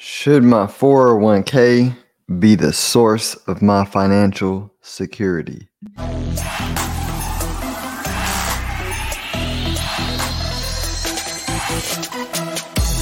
Should my 401k be the source of my financial security?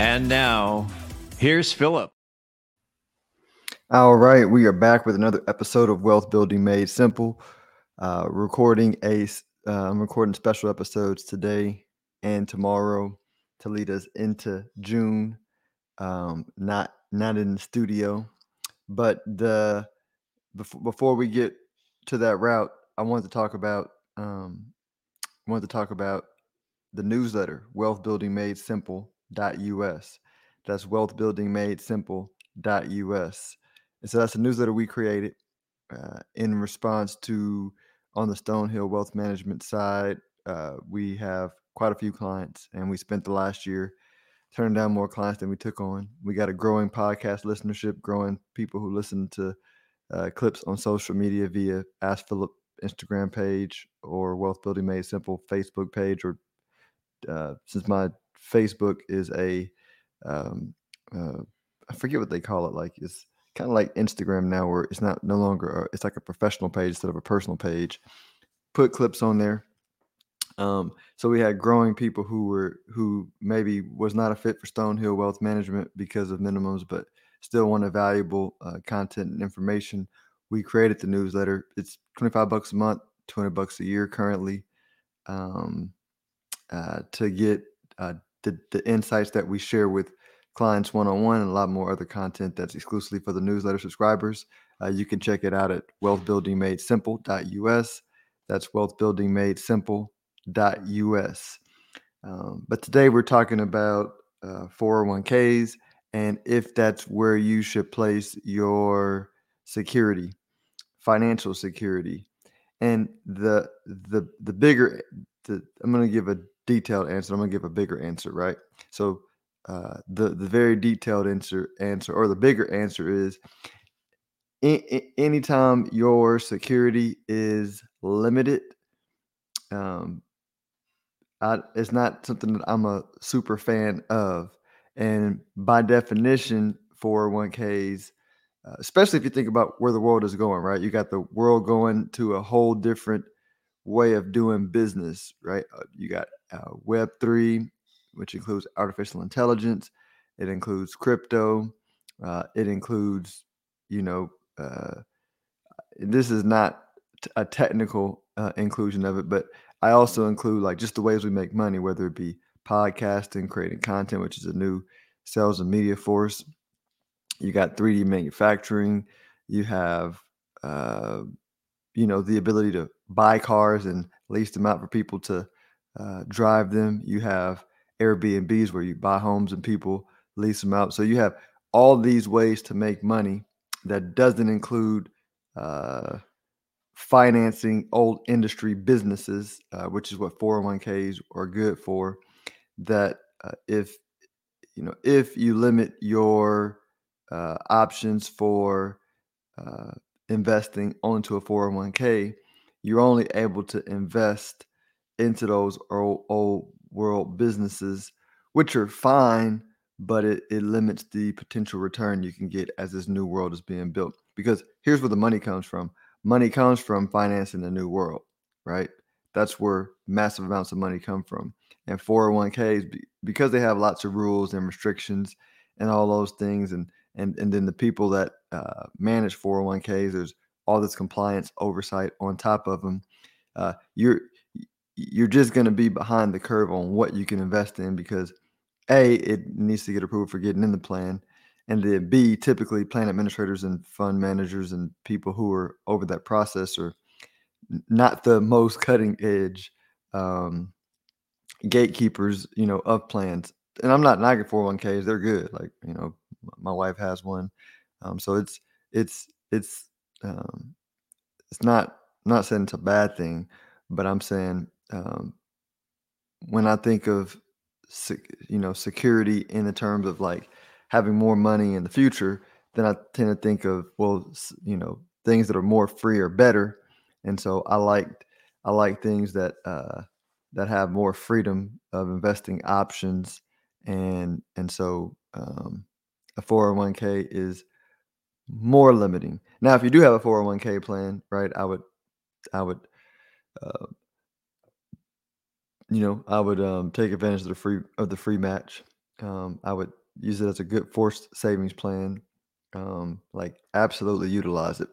And now, here's Phillip. All right, we are back with another episode of Wealth Building Made Simple. Uh, recording a, uh, I'm recording special episodes today and tomorrow to lead us into June. Um, not not in the studio, but the before before we get to that route, I wanted to talk about um, wanted to talk about the newsletter, Wealth Building Made Simple us. That's wealthbuildingmadesimple.us. And so that's a newsletter we created uh, in response to on the Stone Hill Wealth Management side. Uh, we have quite a few clients, and we spent the last year turning down more clients than we took on. We got a growing podcast listenership, growing people who listen to uh, clips on social media via Ask Phillip Instagram page or Wealth Building Made Simple Facebook page, or uh, since my Facebook is a um, uh, I forget what they call it. Like it's kind of like Instagram now, where it's not no longer it's like a professional page instead of a personal page. Put clips on there. Um, so we had growing people who were who maybe was not a fit for Stone Hill Wealth Management because of minimums, but still wanted valuable uh, content and information. We created the newsletter. It's 25 bucks a month, 20 bucks a year currently um, uh, to get uh, the, the insights that we share with clients one-on-one and a lot more other content that's exclusively for the newsletter subscribers uh, you can check it out at wealthbuildingmadesimple.us that's wealthbuildingmadesimple.us um, but today we're talking about uh, 401ks and if that's where you should place your security financial security. And the the the bigger the, i'm going to give a detailed answer. I'm gonna give a bigger answer, right? So uh, the the very detailed answer answer or the bigger answer is anytime your security is limited, um, I, it's not something that I'm a super fan of. And by definition, 401ks, uh, especially if you think about where the world is going, right? You got the world going to a whole different way of doing business, right? Uh, you got uh, Web3, which includes artificial intelligence, it includes crypto, uh, it includes, you know, uh, this is not t- a technical uh, inclusion of it, but I also include like just the ways we make money, whether it be podcasting, creating content, which is a new sales and media force. You got 3D manufacturing. You have, uh, you know, the ability to buy cars and lease them out for people to uh, drive them. You have Airbnbs where you buy homes and people lease them out. So you have all these ways to make money that doesn't include uh, financing old industry businesses, uh, which is what 401ks are good for. That uh, if you know if you limit your uh, options for uh, investing only to a 401k, you're only able to invest into those old, old world businesses, which are fine, but it, it limits the potential return you can get as this new world is being built. Because here's where the money comes from money comes from financing the new world, right? That's where massive amounts of money come from. And 401ks, because they have lots of rules and restrictions and all those things, and and and then the people that uh, manage 401ks, there's all this compliance oversight on top of them. Uh, you're you're just going to be behind the curve on what you can invest in because a it needs to get approved for getting in the plan and then b typically plan administrators and fund managers and people who are over that process are not the most cutting edge um, gatekeepers you know of plans and i'm not knocking 401ks they're good like you know my wife has one. Um, so it's it's it's um, it's not not saying it's a bad thing, but I'm saying um, when I think of you know security in the terms of like having more money in the future, then I tend to think of well, you know, things that are more free or better. And so I like I like things that uh, that have more freedom of investing options, and and so um, a 401k is more limiting. Now, if you do have a 401k plan, right, I would I would uh, you know I would um, take advantage of the free of the free match. Um, I would use it as a good forced savings plan. Um, like absolutely utilize it.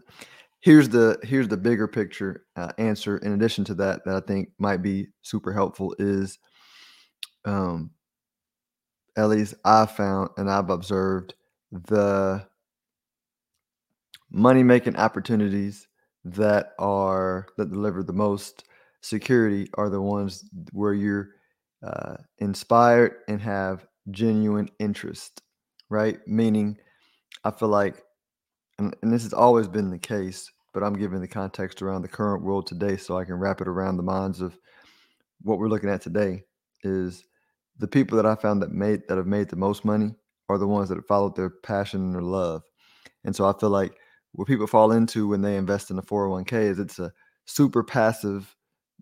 Here's the here's the bigger picture uh, answer. In addition to that, that I think might be super helpful is, um, at least I found and I've observed the money making opportunities that are that deliver the most security are the ones where you're uh, inspired and have genuine interest, right? Meaning, I feel like, and, and this has always been the case, but I'm giving the context around the current world today so I can wrap it around the minds of what we're looking at today is the people that I found that made that have made the most money are the ones that have followed their passion and their love. And so I feel like what people fall into when they invest in a 401k is it's a super passive,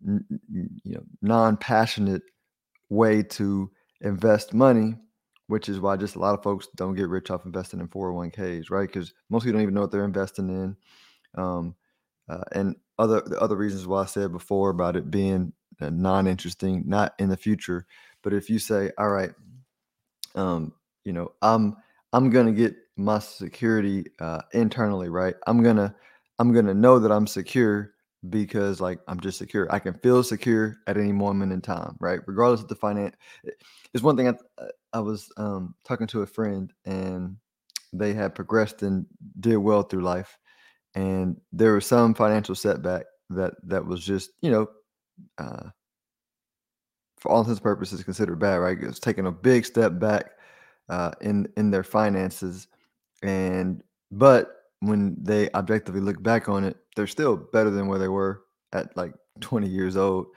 you know, non-passionate way to invest money, which is why just a lot of folks don't get rich off investing in 401ks, right? Because most people don't even know what they're investing in. Um, uh, and other the other reasons why I said before about it being uh, non-interesting, not in the future. But if you say, all right, um, you know, I'm I'm gonna get my security uh, internally, right? I'm gonna I'm gonna know that I'm secure because like I'm just secure. I can feel secure at any moment in time, right? Regardless of the finance. It's one thing I uh, I was um, talking to a friend and they had progressed and did well through life, and there was some financial setback that that was just you know. Uh, for all intents and purposes, considered bad, right? It was taking a big step back uh, in in their finances, and but when they objectively look back on it, they're still better than where they were at like 20 years old.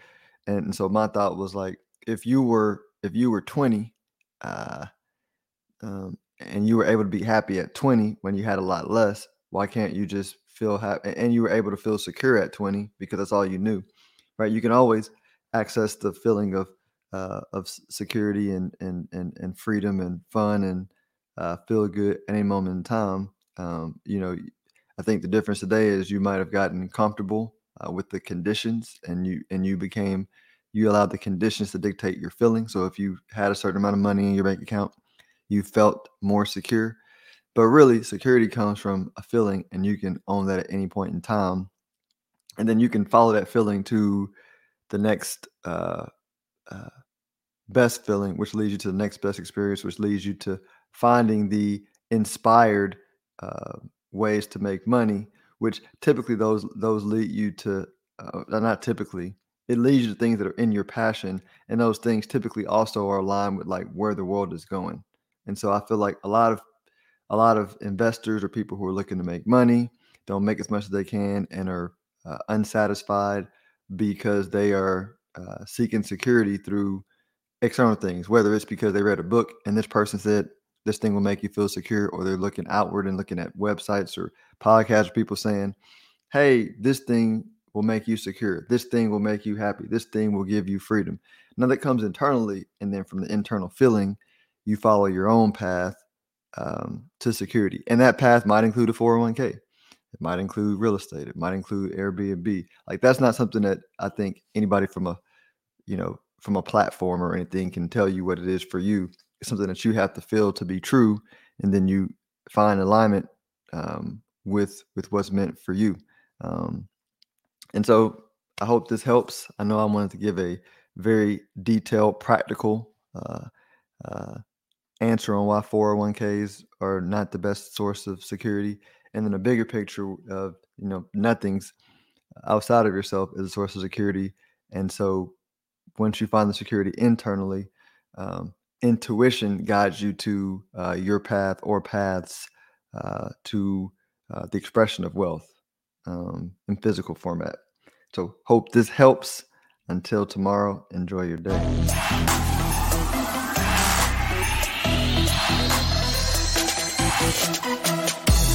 And so my thought was like, if you were if you were 20, uh, um, and you were able to be happy at 20 when you had a lot less, why can't you just feel happy? And you were able to feel secure at 20 because that's all you knew, right? You can always access the feeling of uh, of security and, and and and freedom and fun and uh, feel good any moment in time. Um, you know, I think the difference today is you might have gotten comfortable uh, with the conditions, and you and you became you allowed the conditions to dictate your feeling. So if you had a certain amount of money in your bank account, you felt more secure. But really, security comes from a feeling, and you can own that at any point in time. And then you can follow that feeling to the next uh, uh, best feeling, which leads you to the next best experience, which leads you to finding the inspired uh, ways to make money, which typically those those lead you to uh, not typically it leads you to things that are in your passion, and those things typically also are aligned with like where the world is going. And so I feel like a lot of a lot of investors or people who are looking to make money don't make as much as they can and are uh, unsatisfied because they are uh, seeking security through external things, whether it's because they read a book and this person said this thing will make you feel secure, or they're looking outward and looking at websites or podcasts or people saying, hey, this thing will make you secure. This thing will make you happy. This thing will give you freedom. Now that comes internally, and then from the internal feeling, you follow your own path um, to security. And that path might include a 401k. It might include real estate. It might include Airbnb. Like that's not something that I think anybody from a, you know, from a platform or anything can tell you what it is for you. It's something that you have to feel to be true, and then you find alignment um, with with what's meant for you. Um, and so I hope this helps. I know I wanted to give a very detailed, practical uh, uh, answer on why 401ks are not the best source of security, and then a bigger picture of you know nothing's outside of yourself is a source of security. And so once you find the security internally, um, intuition guides you to uh, your path or paths uh, to uh, the expression of wealth um, in physical format. So, hope this helps. Until tomorrow, enjoy your day.